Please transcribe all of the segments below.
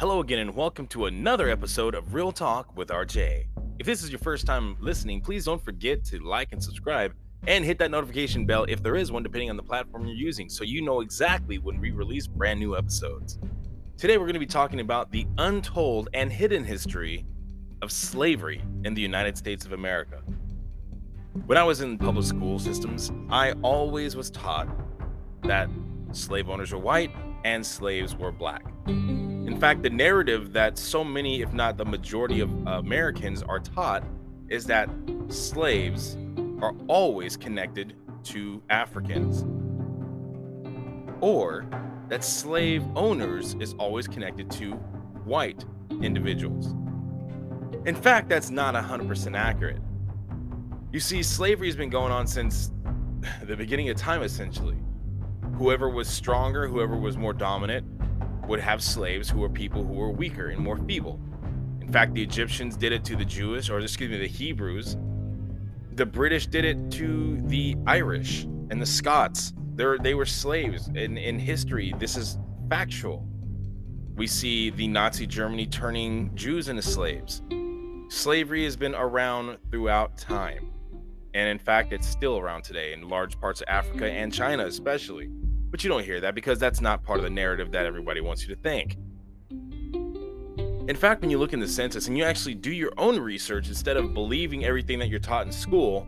Hello again, and welcome to another episode of Real Talk with RJ. If this is your first time listening, please don't forget to like and subscribe and hit that notification bell if there is one, depending on the platform you're using, so you know exactly when we release brand new episodes. Today, we're going to be talking about the untold and hidden history of slavery in the United States of America. When I was in public school systems, I always was taught that slave owners were white and slaves were black. In fact, the narrative that so many, if not the majority of Americans are taught is that slaves are always connected to Africans, or that slave owners is always connected to white individuals. In fact, that's not 100% accurate. You see, slavery has been going on since the beginning of time, essentially. Whoever was stronger, whoever was more dominant, would have slaves who were people who were weaker and more feeble. In fact, the Egyptians did it to the Jewish, or excuse me, the Hebrews. The British did it to the Irish and the Scots. They're, they were slaves. In, in history, this is factual. We see the Nazi Germany turning Jews into slaves. Slavery has been around throughout time. And in fact, it's still around today in large parts of Africa and China, especially. But you don't hear that because that's not part of the narrative that everybody wants you to think. In fact, when you look in the census and you actually do your own research instead of believing everything that you're taught in school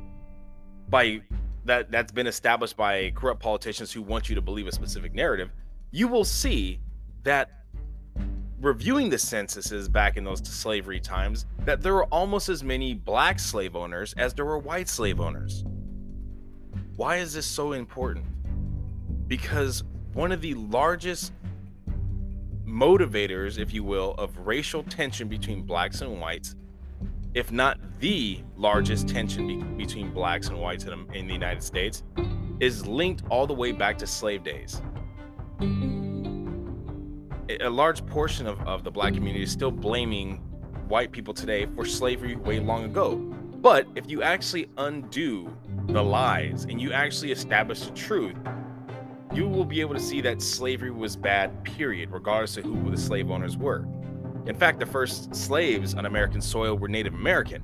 by that that's been established by corrupt politicians who want you to believe a specific narrative, you will see that reviewing the censuses back in those slavery times that there were almost as many black slave owners as there were white slave owners. Why is this so important? Because one of the largest motivators, if you will, of racial tension between blacks and whites, if not the largest tension be- between blacks and whites in, in the United States, is linked all the way back to slave days. A large portion of, of the black community is still blaming white people today for slavery way long ago. But if you actually undo the lies and you actually establish the truth, you will be able to see that slavery was bad, period, regardless of who the slave owners were. In fact, the first slaves on American soil were Native American.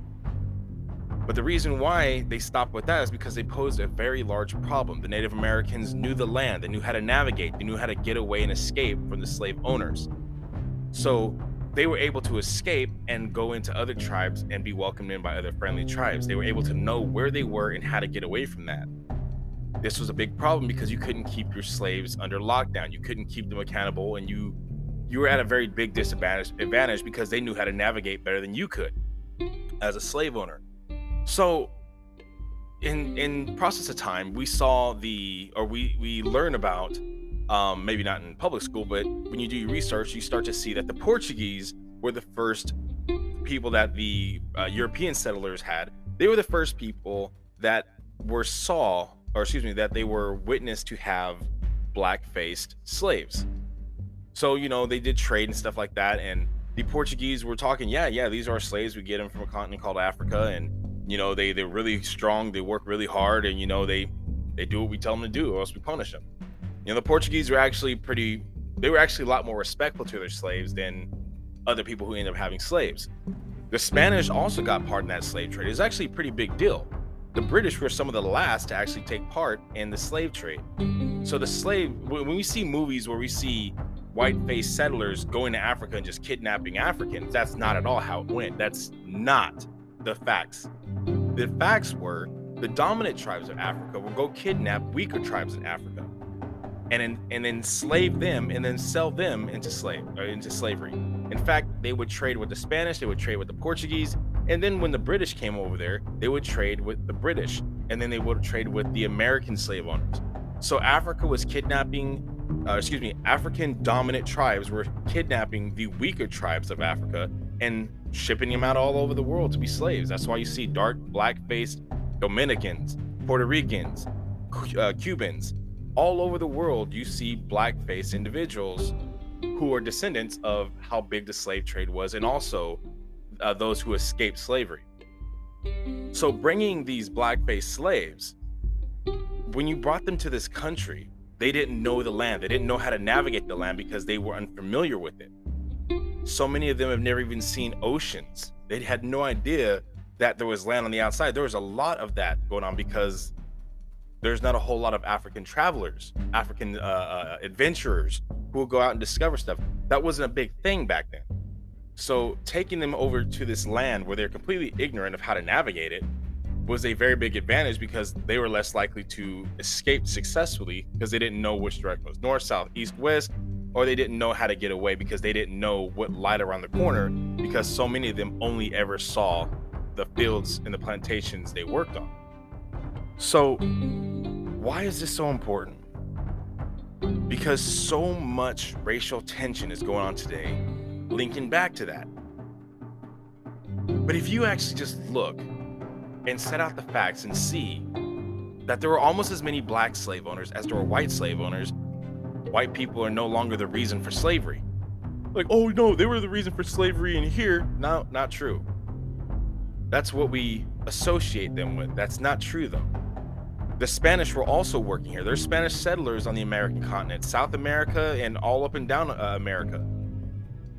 But the reason why they stopped with that is because they posed a very large problem. The Native Americans knew the land, they knew how to navigate, they knew how to get away and escape from the slave owners. So they were able to escape and go into other tribes and be welcomed in by other friendly tribes. They were able to know where they were and how to get away from that. This was a big problem because you couldn't keep your slaves under lockdown. You couldn't keep them accountable, and you you were at a very big disadvantage advantage because they knew how to navigate better than you could as a slave owner. So in in process of time, we saw the or we we learn about um, maybe not in public school, but when you do your research, you start to see that the Portuguese were the first people that the uh, European settlers had. They were the first people that were saw or excuse me, that they were witness to have black faced slaves. So, you know, they did trade and stuff like that. And the Portuguese were talking, yeah, yeah, these are slaves. We get them from a continent called Africa. And, you know, they, they're really strong. They work really hard. And, you know, they, they do what we tell them to do or else we punish them. You know, the Portuguese were actually pretty, they were actually a lot more respectful to their slaves than other people who ended up having slaves. The Spanish also got part in that slave trade. It's actually a pretty big deal the British were some of the last to actually take part in the slave trade. So the slave, when we see movies where we see white-faced settlers going to Africa and just kidnapping Africans, that's not at all how it went. That's not the facts. The facts were the dominant tribes of Africa will go kidnap weaker tribes in Africa and and enslave them and then sell them into slave or into slavery. In fact, they would trade with the Spanish, they would trade with the Portuguese, and then when the British came over there, they would trade with the British, and then they would trade with the American slave owners. So Africa was kidnapping, uh, excuse me, African dominant tribes were kidnapping the weaker tribes of Africa and shipping them out all over the world to be slaves. That's why you see dark, black faced Dominicans, Puerto Ricans, uh, Cubans, all over the world. You see black faced individuals who are descendants of how big the slave trade was and also uh, those who escaped slavery. So, bringing these black-faced slaves, when you brought them to this country, they didn't know the land. They didn't know how to navigate the land because they were unfamiliar with it. So many of them have never even seen oceans. They had no idea that there was land on the outside. There was a lot of that going on because there's not a whole lot of African travelers, African uh, uh, adventurers who will go out and discover stuff. That wasn't a big thing back then. So taking them over to this land where they're completely ignorant of how to navigate it was a very big advantage because they were less likely to escape successfully because they didn't know which direction was north, south, east, west, or they didn't know how to get away because they didn't know what lied around the corner because so many of them only ever saw the fields and the plantations they worked on. So, why is this so important? Because so much racial tension is going on today linking back to that. But if you actually just look and set out the facts and see that there were almost as many black slave owners as there were white slave owners, white people are no longer the reason for slavery. Like, oh no, they were the reason for slavery in here. No, not true. That's what we associate them with. That's not true though. The Spanish were also working here. There's Spanish settlers on the American continent, South America, and all up and down uh, America.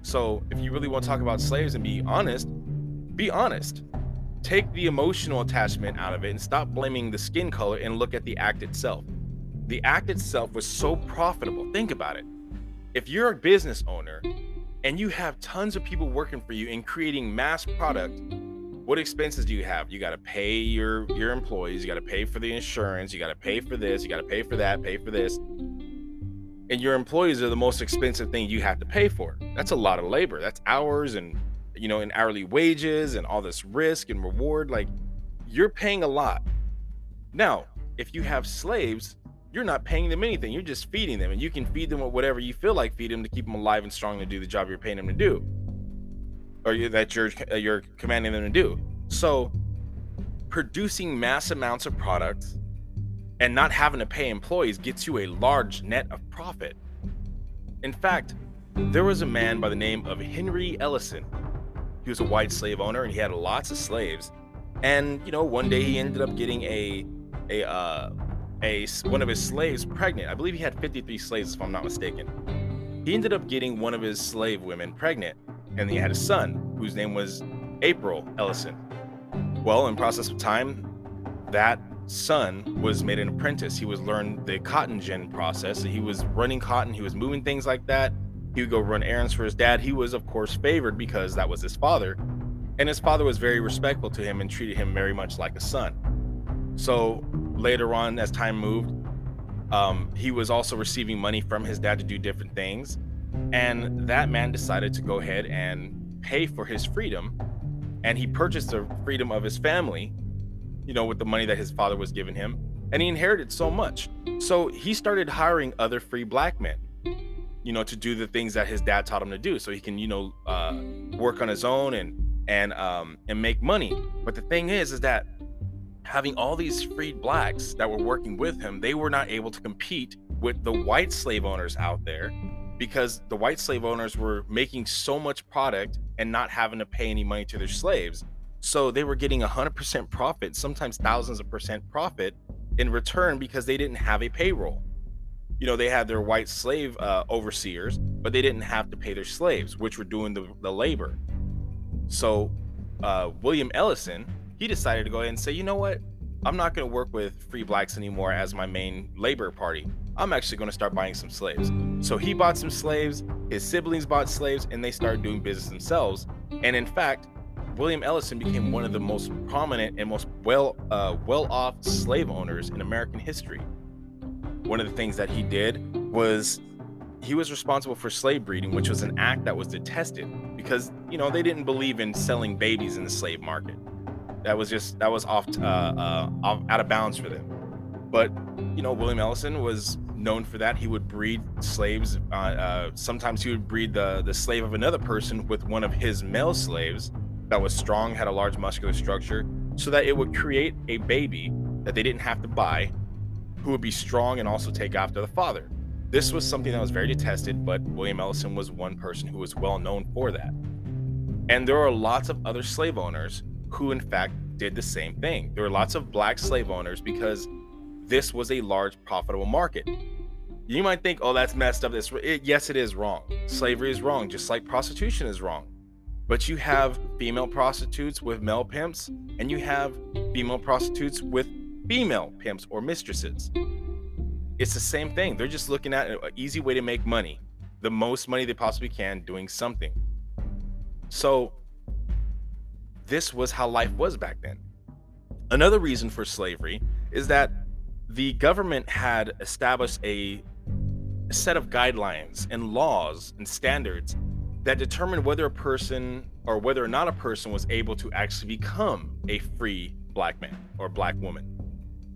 So if you really want to talk about slaves and be honest, be honest. Take the emotional attachment out of it and stop blaming the skin color and look at the act itself. The act itself was so profitable. Think about it. If you're a business owner and you have tons of people working for you and creating mass product, what expenses do you have? You got to pay your your employees, you got to pay for the insurance, you got to pay for this, you got to pay for that, pay for this and your employees are the most expensive thing you have to pay for. That's a lot of labor. That's hours and you know, and hourly wages and all this risk and reward. Like you're paying a lot. Now, if you have slaves, you're not paying them anything. You're just feeding them, and you can feed them with whatever you feel like feed them to keep them alive and strong to do the job you're paying them to do, or that you're uh, you're commanding them to do. So, producing mass amounts of products and not having to pay employees gets you a large net of profit. In fact, there was a man by the name of Henry Ellison. He was a white slave owner and he had lots of slaves. And you know, one day he ended up getting a a uh, a one of his slaves pregnant. I believe he had 53 slaves, if I'm not mistaken. He ended up getting one of his slave women pregnant, and he had a son whose name was April Ellison. Well, in process of time, that son was made an apprentice. He was learned the cotton gin process. He was running cotton. He was moving things like that. He would go run errands for his dad. He was, of course, favored because that was his father, and his father was very respectful to him and treated him very much like a son. So later on, as time moved, um, he was also receiving money from his dad to do different things, and that man decided to go ahead and pay for his freedom, and he purchased the freedom of his family you know, with the money that his father was giving him, and he inherited so much. So he started hiring other free black men, you know, to do the things that his dad taught him to do, so he can, you know, uh, work on his own and and um and make money. But the thing is, is that having all these freed blacks that were working with him, they were not able to compete with the white slave owners out there because the white slave owners were making so much product and not having to pay any money to their slaves so they were getting 100% profit, sometimes thousands of percent profit in return because they didn't have a payroll. You know, they had their white slave uh, overseers, but they didn't have to pay their slaves, which were doing the, the labor. So uh, William Ellison, he decided to go ahead and say, you know what? I'm not going to work with free blacks anymore as my main labor party. I'm actually going to start buying some slaves. So he bought some slaves, his siblings bought slaves, and they started doing business themselves. And in fact, William Ellison became one of the most prominent and most well uh, well-off slave owners in American history. One of the things that he did was he was responsible for slave breeding, which was an act that was detested because you know they didn't believe in selling babies in the slave market. That was just that was off, uh, uh, off out of bounds for them. But you know William Ellison was known for that. He would breed slaves. Uh, uh, sometimes he would breed the the slave of another person with one of his male slaves that was strong, had a large muscular structure, so that it would create a baby that they didn't have to buy, who would be strong and also take after the father. This was something that was very detested, but William Ellison was one person who was well known for that. And there are lots of other slave owners who, in fact, did the same thing. There were lots of black slave owners because this was a large, profitable market. You might think, oh, that's messed up. This, yes, it is wrong. Slavery is wrong, just like prostitution is wrong. But you have female prostitutes with male pimps, and you have female prostitutes with female pimps or mistresses. It's the same thing. They're just looking at an easy way to make money, the most money they possibly can doing something. So, this was how life was back then. Another reason for slavery is that the government had established a set of guidelines and laws and standards that determined whether a person or whether or not a person was able to actually become a free black man or black woman.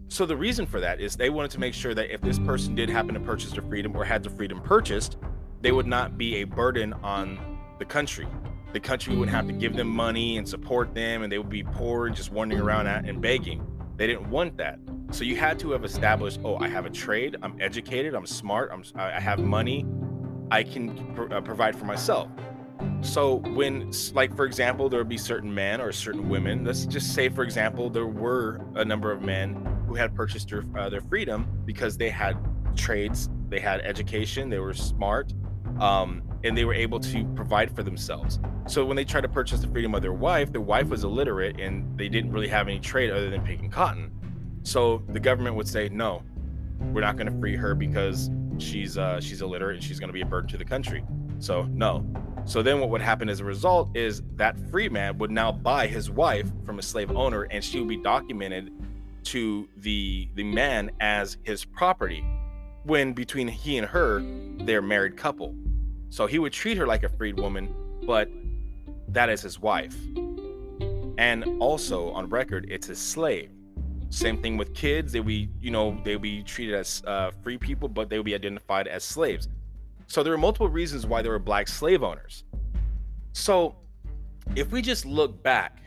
So the reason for that is they wanted to make sure that if this person did happen to purchase their freedom or had the freedom purchased, they would not be a burden on the country. The country would have to give them money and support them, and they would be poor and just wandering around and begging. They didn't want that. So you had to have established, oh, I have a trade, I'm educated, I'm smart, I'm, I have money, I can pr- uh, provide for myself. So when, like for example, there would be certain men or certain women. Let's just say, for example, there were a number of men who had purchased their uh, their freedom because they had trades, they had education, they were smart, um, and they were able to provide for themselves. So when they tried to purchase the freedom of their wife, their wife was illiterate and they didn't really have any trade other than picking cotton. So the government would say, no, we're not going to free her because she's uh, she's illiterate and she's going to be a burden to the country. So no. So then what would happen as a result is that free man would now buy his wife from a slave owner and she would be documented to the the man as his property when between he and her they're married couple. So he would treat her like a freed woman, but that is his wife. And also on record, it's his slave. Same thing with kids. They be, you know, they be treated as uh, free people, but they would be identified as slaves. So there are multiple reasons why there were black slave owners. So if we just look back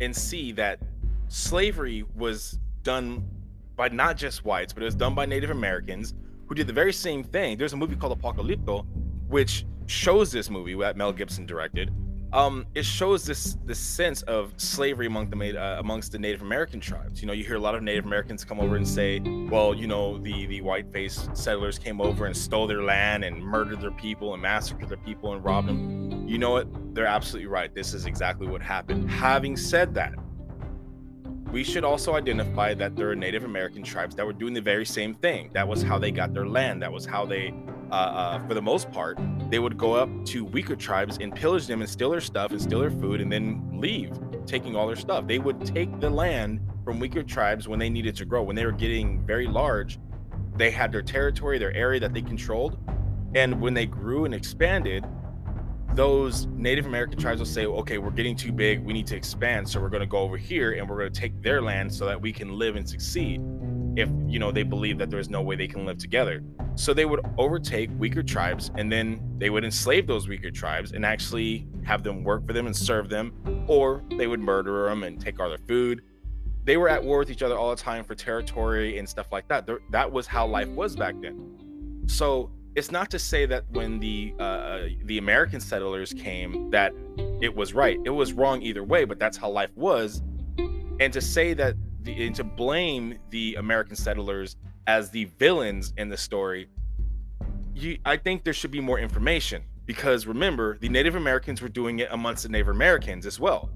and see that slavery was done by not just whites, but it was done by Native Americans who did the very same thing. There's a movie called Apocalypto, which shows this movie that Mel Gibson directed, um, it shows this this sense of slavery among the uh, amongst the Native American tribes. You know, you hear a lot of Native Americans come over and say, "Well, you know, the the white faced settlers came over and stole their land and murdered their people and massacred their people and robbed them." You know what? They're absolutely right. This is exactly what happened. Having said that, we should also identify that there are Native American tribes that were doing the very same thing. That was how they got their land. That was how they, uh, uh, for the most part, they would go up to weaker tribes and pillage them and steal their stuff and steal their food and then leave, taking all their stuff. They would take the land from weaker tribes when they needed to grow. When they were getting very large, they had their territory, their area that they controlled. And when they grew and expanded, those Native American tribes will say, okay, we're getting too big. We need to expand. So we're going to go over here and we're going to take their land so that we can live and succeed. If, you know, they believe that there's no way they can live together. So they would overtake weaker tribes and then they would enslave those weaker tribes and actually have them work for them and serve them, or they would murder them and take all their food. They were at war with each other all the time for territory and stuff like that. That was how life was back then. So it's not to say that when the uh, uh, the American settlers came that it was right. It was wrong either way, but that's how life was. And to say that the, and to blame the American settlers as the villains in the story, you, I think there should be more information because remember, the Native Americans were doing it amongst the Native Americans as well.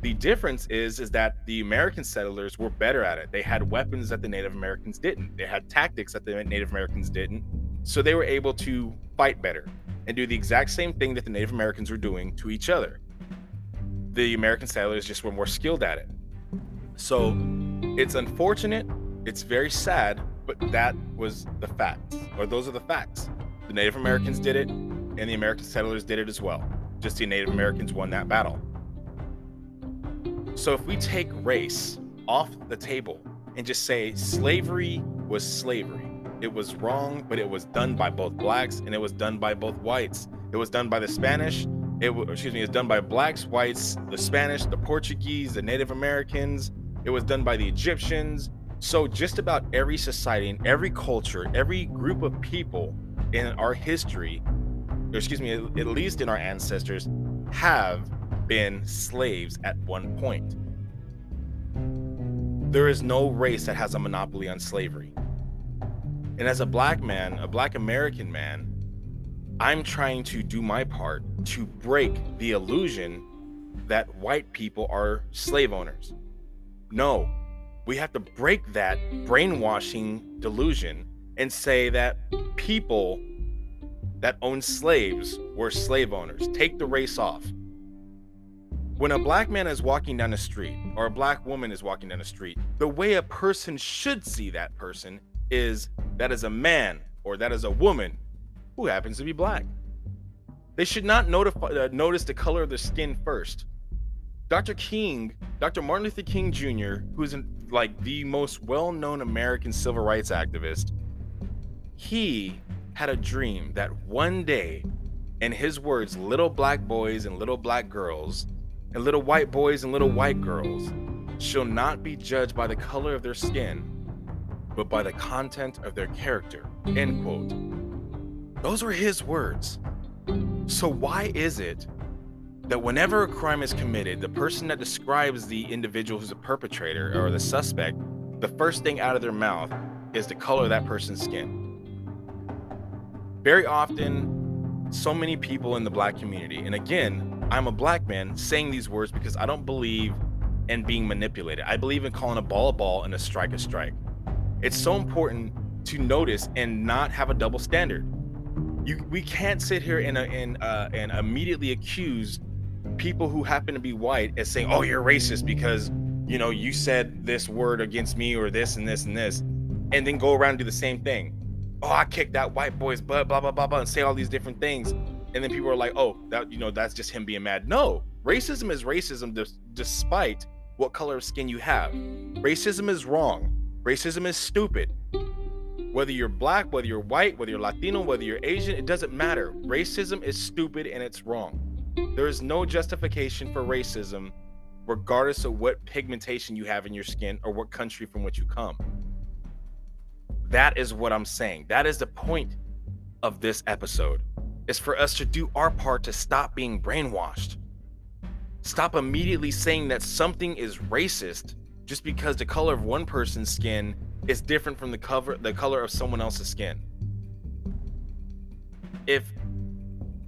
The difference is is that the American settlers were better at it. They had weapons that the Native Americans didn't. They had tactics that the Native Americans didn't so they were able to fight better and do the exact same thing that the Native Americans were doing to each other. The American settlers just were more skilled at it. So it's unfortunate, it's very sad, but that was the facts, or those are the facts. The Native Americans did it, and the American settlers did it as well. Just the Native Americans won that battle. So if we take race off the table and just say slavery was slavery, it was wrong, but it was done by both blacks and it was done by both whites. It was done by the Spanish. It excuse me, it's done by blacks, whites, the Spanish, the Portuguese, the Native Americans. It was done by the Egyptians. So just about every society and every culture, every group of people in our history, excuse me, at least in our ancestors, have been slaves at one point. There is no race that has a monopoly on slavery And as a black man, a black American man, I'm trying to do my part to break the illusion that white people are slave owners. No, we have to break that brainwashing delusion and say that people that owned slaves were slave owners. Take the race off. When a black man is walking down the street or a black woman is walking down the street, the way a person should see that person is that is a man or that is a woman who happens to be black. They should not notify, uh, notice the color of their skin first. Dr. King, Dr. Martin Luther King Jr., who's an, like the most well-known American civil rights activist, he had a dream that one day, in his words, little black boys and little black girls, and little white boys and little white girls shall not be judged by the color of their skin, but by the content of their character. End quote. Those were his words. So, why is it that whenever a crime is committed, the person that describes the individual who's a perpetrator or the suspect, the first thing out of their mouth is the color of that person's skin? Very often, so many people in the black community, and again, I'm a black man saying these words because I don't believe in being manipulated. I believe in calling a ball a ball and a strike a strike. It's so important to notice and not have a double standard. You, we can't sit here and, and, uh, and immediately accuse people who happen to be white as saying, "Oh, you're racist because you know you said this word against me or this and this and this," and then go around and do the same thing. Oh, I kicked that white boy's butt, blah blah blah blah, and say all these different things, and then people are like, "Oh, that you know that's just him being mad." No, racism is racism despite what color of skin you have. Racism is wrong. Racism is stupid. Whether you're black, whether you're white, whether you're Latino, whether you're Asian, it doesn't matter. Racism is stupid and it's wrong. There is no justification for racism, regardless of what pigmentation you have in your skin or what country from which you come. That is what I'm saying. That is the point of this episode. Is for us to do our part to stop being brainwashed. Stop immediately saying that something is racist just because the color of one person's skin is different from the cover the color of someone else's skin. If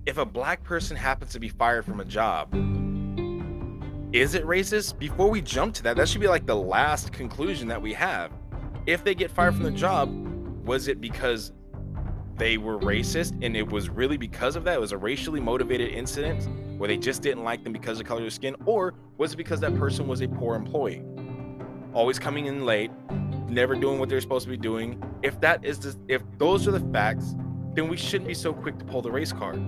if a black person happens to be fired from a job, is it racist? Before we jump to that, that should be like the last conclusion that we have. If they get fired from the job, was it because they were racist and it was really because of that? It was a racially motivated incident where they just didn't like them because of the color of their skin? Or was it because that person was a poor employee? Always coming in late, never doing what they're supposed to be doing. If that is the, if those are the facts, then we shouldn't be so quick to pull the race card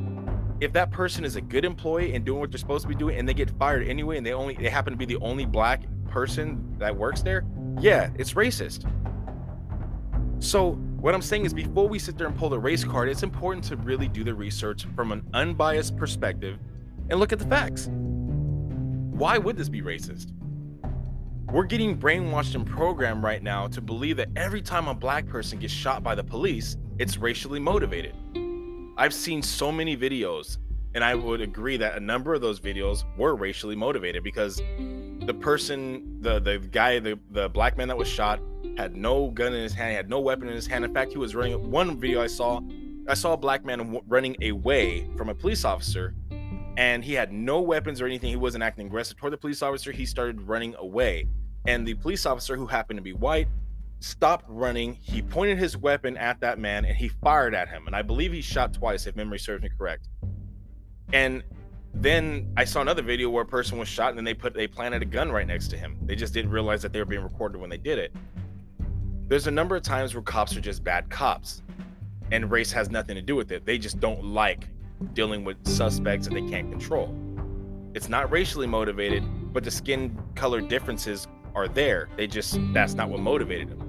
if that person is a good employee and doing what they're supposed to be doing and they get fired anyway and they only they happen to be the only black person that works there yeah it's racist. So what i'm saying is before we sit there and pull the race card it's important to really do the research from an unbiased perspective and look at the facts. Why would this be racist? We're getting brainwashed and programmed right now to believe that every time a black person gets shot by the police it's racially motivated I've seen so many videos, and I would agree that a number of those videos were racially motivated because the person, the the guy, the the black man that was shot had no gun in his hand, had no weapon in his hand. In fact, he was running. One video I saw, I saw a black man running away from a police officer, and he had no weapons or anything. He wasn't acting aggressive toward the police officer. He started running away, and the police officer, who happened to be white, stopped running. He pointed his weapon at that man and he fired at him. And I believe he shot twice, if memory serves me correct. And then I saw another video where a person was shot and then they put they planted a gun right next to him. They just didn't realize that they were being recorded when they did it. There's a number of times where cops are just bad cops and race has nothing to do with it. They just don't like dealing with suspects that they can't control. It's not racially motivated, but the skin color differences are there. They just that's not what motivated them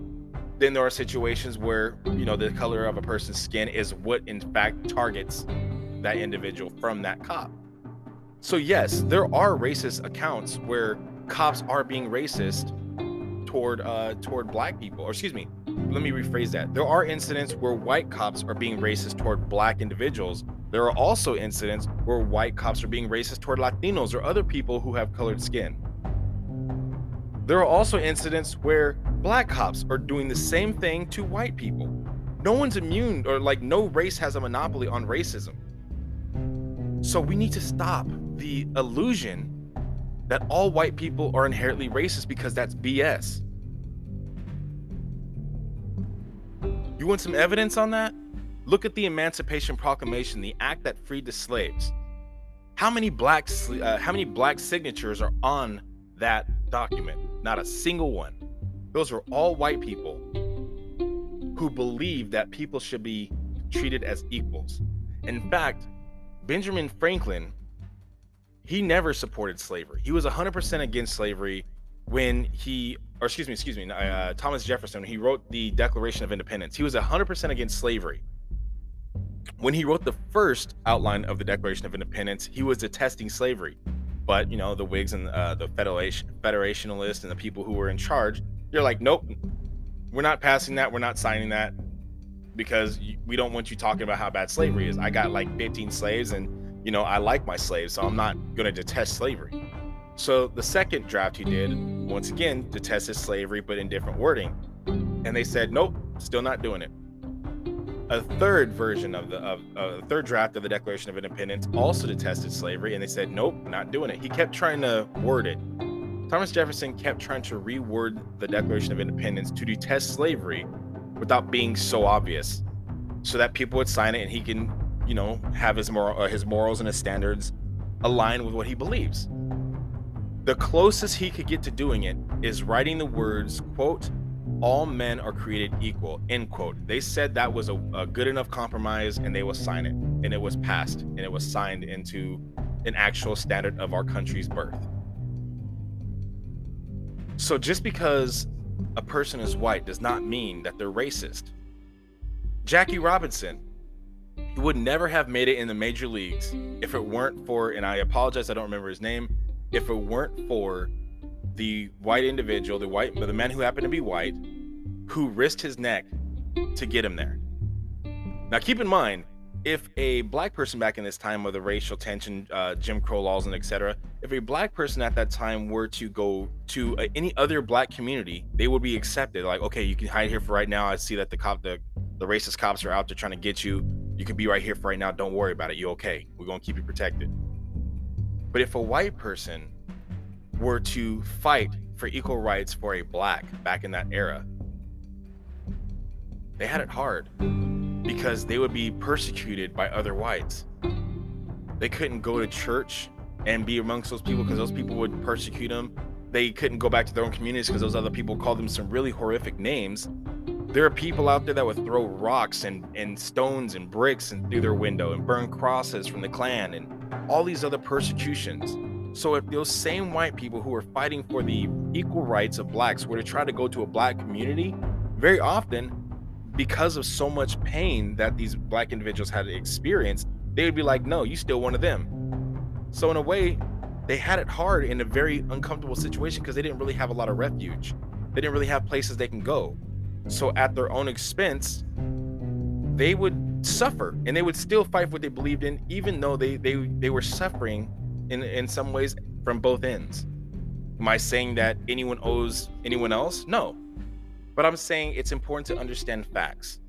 then there are situations where you know the color of a person's skin is what in fact targets that individual from that cop. So yes there are racist accounts where cops are being racist toward uh toward black people or excuse me let me rephrase that. There are incidents where white cops are being racist toward black individuals. There are also incidents where white cops are being racist toward latinos or other people who have colored skin. There are also incidents where black cops are doing the same thing to white people. No one's immune, or like no race has a monopoly on racism. So we need to stop the illusion that all white people are inherently racist because that's BS. You want some evidence on that? Look at the Emancipation Proclamation, the act that freed the slaves. How many black uh, how many black signatures are on that document? Not a single one. Those are all white people who believe that people should be treated as equals. In fact, Benjamin Franklin, he never supported slavery. He was 100% against slavery when he, or excuse me, excuse me, uh, Thomas Jefferson, he wrote the Declaration of Independence. He was 100% against slavery. When he wrote the first outline of the Declaration of Independence, he was detesting slavery. But, you know, the Whigs and uh, the Federation, Federationalists and the people who were in charge, they're like, nope, we're not passing that. We're not signing that because we don't want you talking about how bad slavery is. I got like 15 slaves and, you know, I like my slaves, so I'm not going to detest slavery. So the second draft he did, once again, detested slavery, but in different wording. And they said, nope, still not doing it. A third version of the of uh, third draft of the Declaration of Independence also detested slavery, and they said, nope, not doing it. He kept trying to word it Thomas Jefferson kept trying to reword the Declaration of Independence to detest slavery without being so obvious, so that people would sign it and he can, you know, have his moral, uh, his morals and his standards align with what he believes. The closest he could get to doing it is writing the words, quote, all men are created equal, end quote. They said that was a, a good enough compromise and they will sign it. And it was passed and it was signed into an actual standard of our country's birth. So just because a person is white does not mean that they're racist. Jackie Robinson, would never have made it in the major leagues if it weren't for, and I apologize, I don't remember his name, if it weren't for the white individual, the white, but the man who happened to be white, who risked his neck to get him there. Now, keep in mind, if a black person back in this time of the racial tension, uh, Jim Crow laws, and etc., if a black person at that time were to go to uh, any other black community, they would be accepted. Like, okay, you can hide here for right now. I see that the cop, the the racist cops are out there trying to get you. You can be right here for right now. Don't worry about it. You okay? We're gonna keep you protected. But if a white person were to fight for equal rights for a black back in that era, they had it hard because they would be persecuted by other whites. They couldn't go to church and be amongst those people because those people would persecute them. They couldn't go back to their own communities because those other people called them some really horrific names. There are people out there that would throw rocks and, and stones and bricks and through their window and burn crosses from the Klan and all these other persecutions. So if those same white people who were fighting for the equal rights of blacks were to try to go to a black community, very often because of so much pain that these black individuals had experienced, they would be like, no, you still one of them. So in a way, they had it hard in a very uncomfortable situation because they didn't really have a lot of refuge. They didn't really have places they can go. So at their own expense, they would suffer and they would still fight for what they believed in, even though they they they were suffering in in some ways from both ends. Am I saying that anyone owes anyone else? No. But I'm saying it's important to understand facts.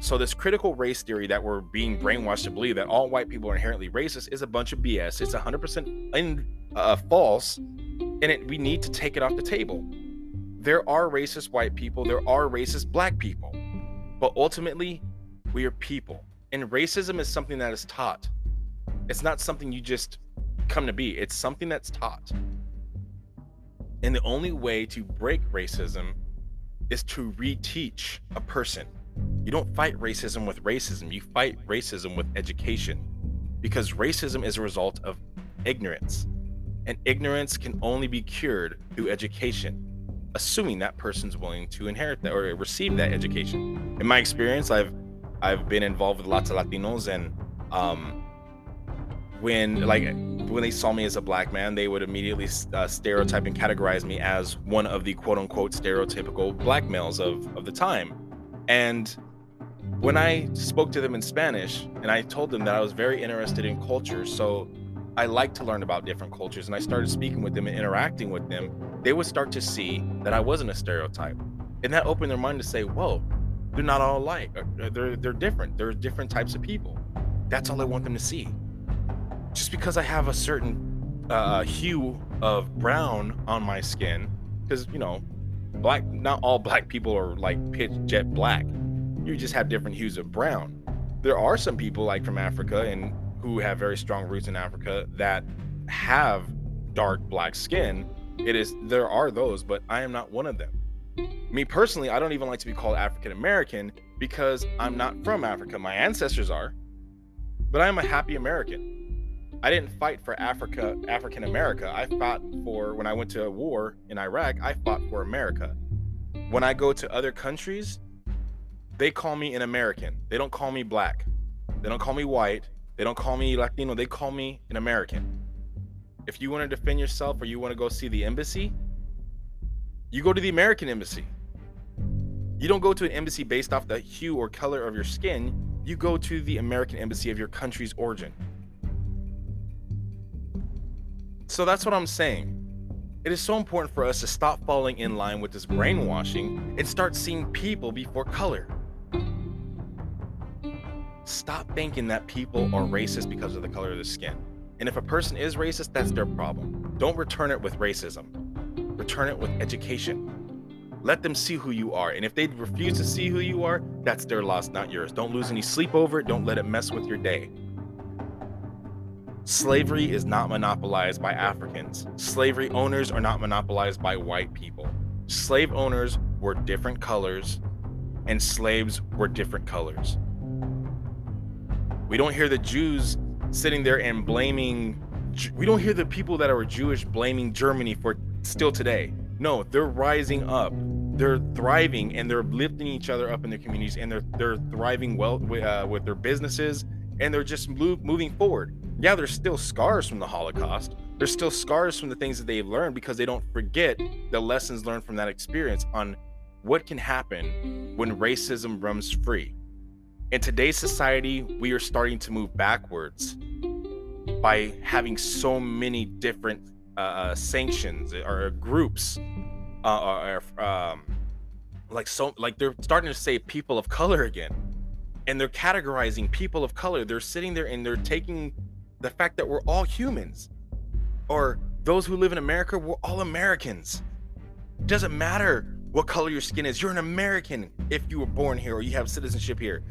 So this critical race theory that we're being brainwashed to believe that all white people are inherently racist is a bunch of BS. It's 100% in, uh, false, and it, we need to take it off the table. There are racist white people, there are racist black people, but ultimately, we are people. And racism is something that is taught. It's not something you just come to be, it's something that's taught. And the only way to break racism is to reteach a person. You don't fight racism with racism, you fight racism with education because racism is a result of ignorance. And ignorance can only be cured through education, assuming that person's willing to inherit that or receive that education. In my experience, I've I've been involved with lots of Latinos and um, when like when they saw me as a black man, they would immediately uh, stereotype and categorize me as one of the quote unquote stereotypical black males of of the time. And when I spoke to them in Spanish and I told them that I was very interested in culture, so I like to learn about different cultures, and I started speaking with them and interacting with them, they would start to see that I wasn't a stereotype. And that opened their mind to say, whoa, they're not all alike. They're they're different. They're different types of people. That's all I want them to see. Just because I have a certain uh, hue of brown on my skin, because you know, black. Not all black people are like pitch jet black. You just have different hues of brown. There are some people like from Africa and who have very strong roots in Africa that have dark black skin. It is there are those, but I am not one of them. Me personally, I don't even like to be called African American because I'm not from Africa. My ancestors are, but I am a happy American. I didn't fight for Africa, African America. I fought for when I went to a war in Iraq, I fought for America. When I go to other countries, they call me an American. They don't call me black. They don't call me white. They don't call me Latino. They call me an American. If you want to defend yourself or you want to go see the embassy, you go to the American embassy. You don't go to an embassy based off the hue or color of your skin. You go to the American embassy of your country's origin. So that's what I'm saying. It is so important for us to stop falling in line with this brainwashing and start seeing people before color. Stop thinking that people are racist because of the color of their skin. And if a person is racist, that's their problem. Don't return it with racism, return it with education. Let them see who you are. And if they refuse to see who you are, that's their loss, not yours. Don't lose any sleep over it. Don't let it mess with your day. Slavery is not monopolized by Africans. Slavery owners are not monopolized by white people. Slave owners were different colors, and slaves were different colors. We don't hear the Jews sitting there and blaming, we don't hear the people that are Jewish blaming Germany for still today. No, they're rising up. They're thriving and they're lifting each other up in their communities and they're they're thriving well uh, with their businesses and they're just move, moving forward yeah, there's still scars from the Holocaust. There's still scars from the things that they've learned because they don't forget the lessons learned from that experience on what can happen when racism runs free. In today's society, we are starting to move backwards by having so many different uh, uh sanctions or groups, uh, or, um, like so, like they're starting to say people of color again, and they're categorizing people of color. They're sitting there and they're taking the fact that we're all humans or those who live in America, we're all Americans. It doesn't matter what color your skin is. You're an American if you were born here or you have citizenship here.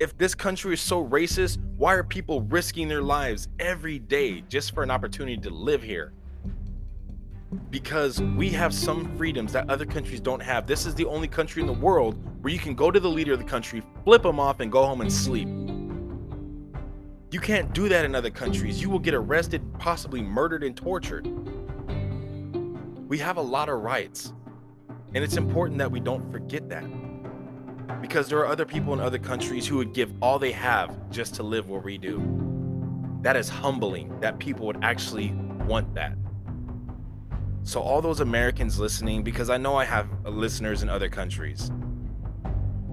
If this country is so racist, why are people risking their lives every day just for an opportunity to live here? Because we have some freedoms that other countries don't have. This is the only country in the world where you can go to the leader of the country, flip them off, and go home and sleep. You can't do that in other countries. You will get arrested, possibly murdered, and tortured. We have a lot of rights. And it's important that we don't forget that. Because there are other people in other countries who would give all they have just to live where we do. That is humbling that people would actually want that. So, all those Americans listening, because I know I have listeners in other countries,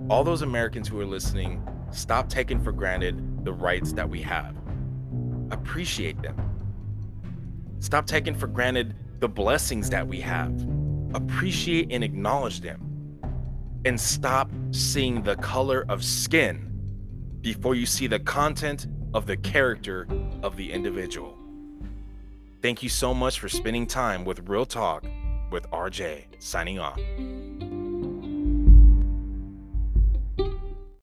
all those Americans who are listening, stop taking for granted the rights that we have. Appreciate them. Stop taking for granted the blessings that we have. Appreciate and acknowledge them. And stop seeing the color of skin before you see the content of the character of the individual. Thank you so much for spending time with Real Talk with RJ, signing off.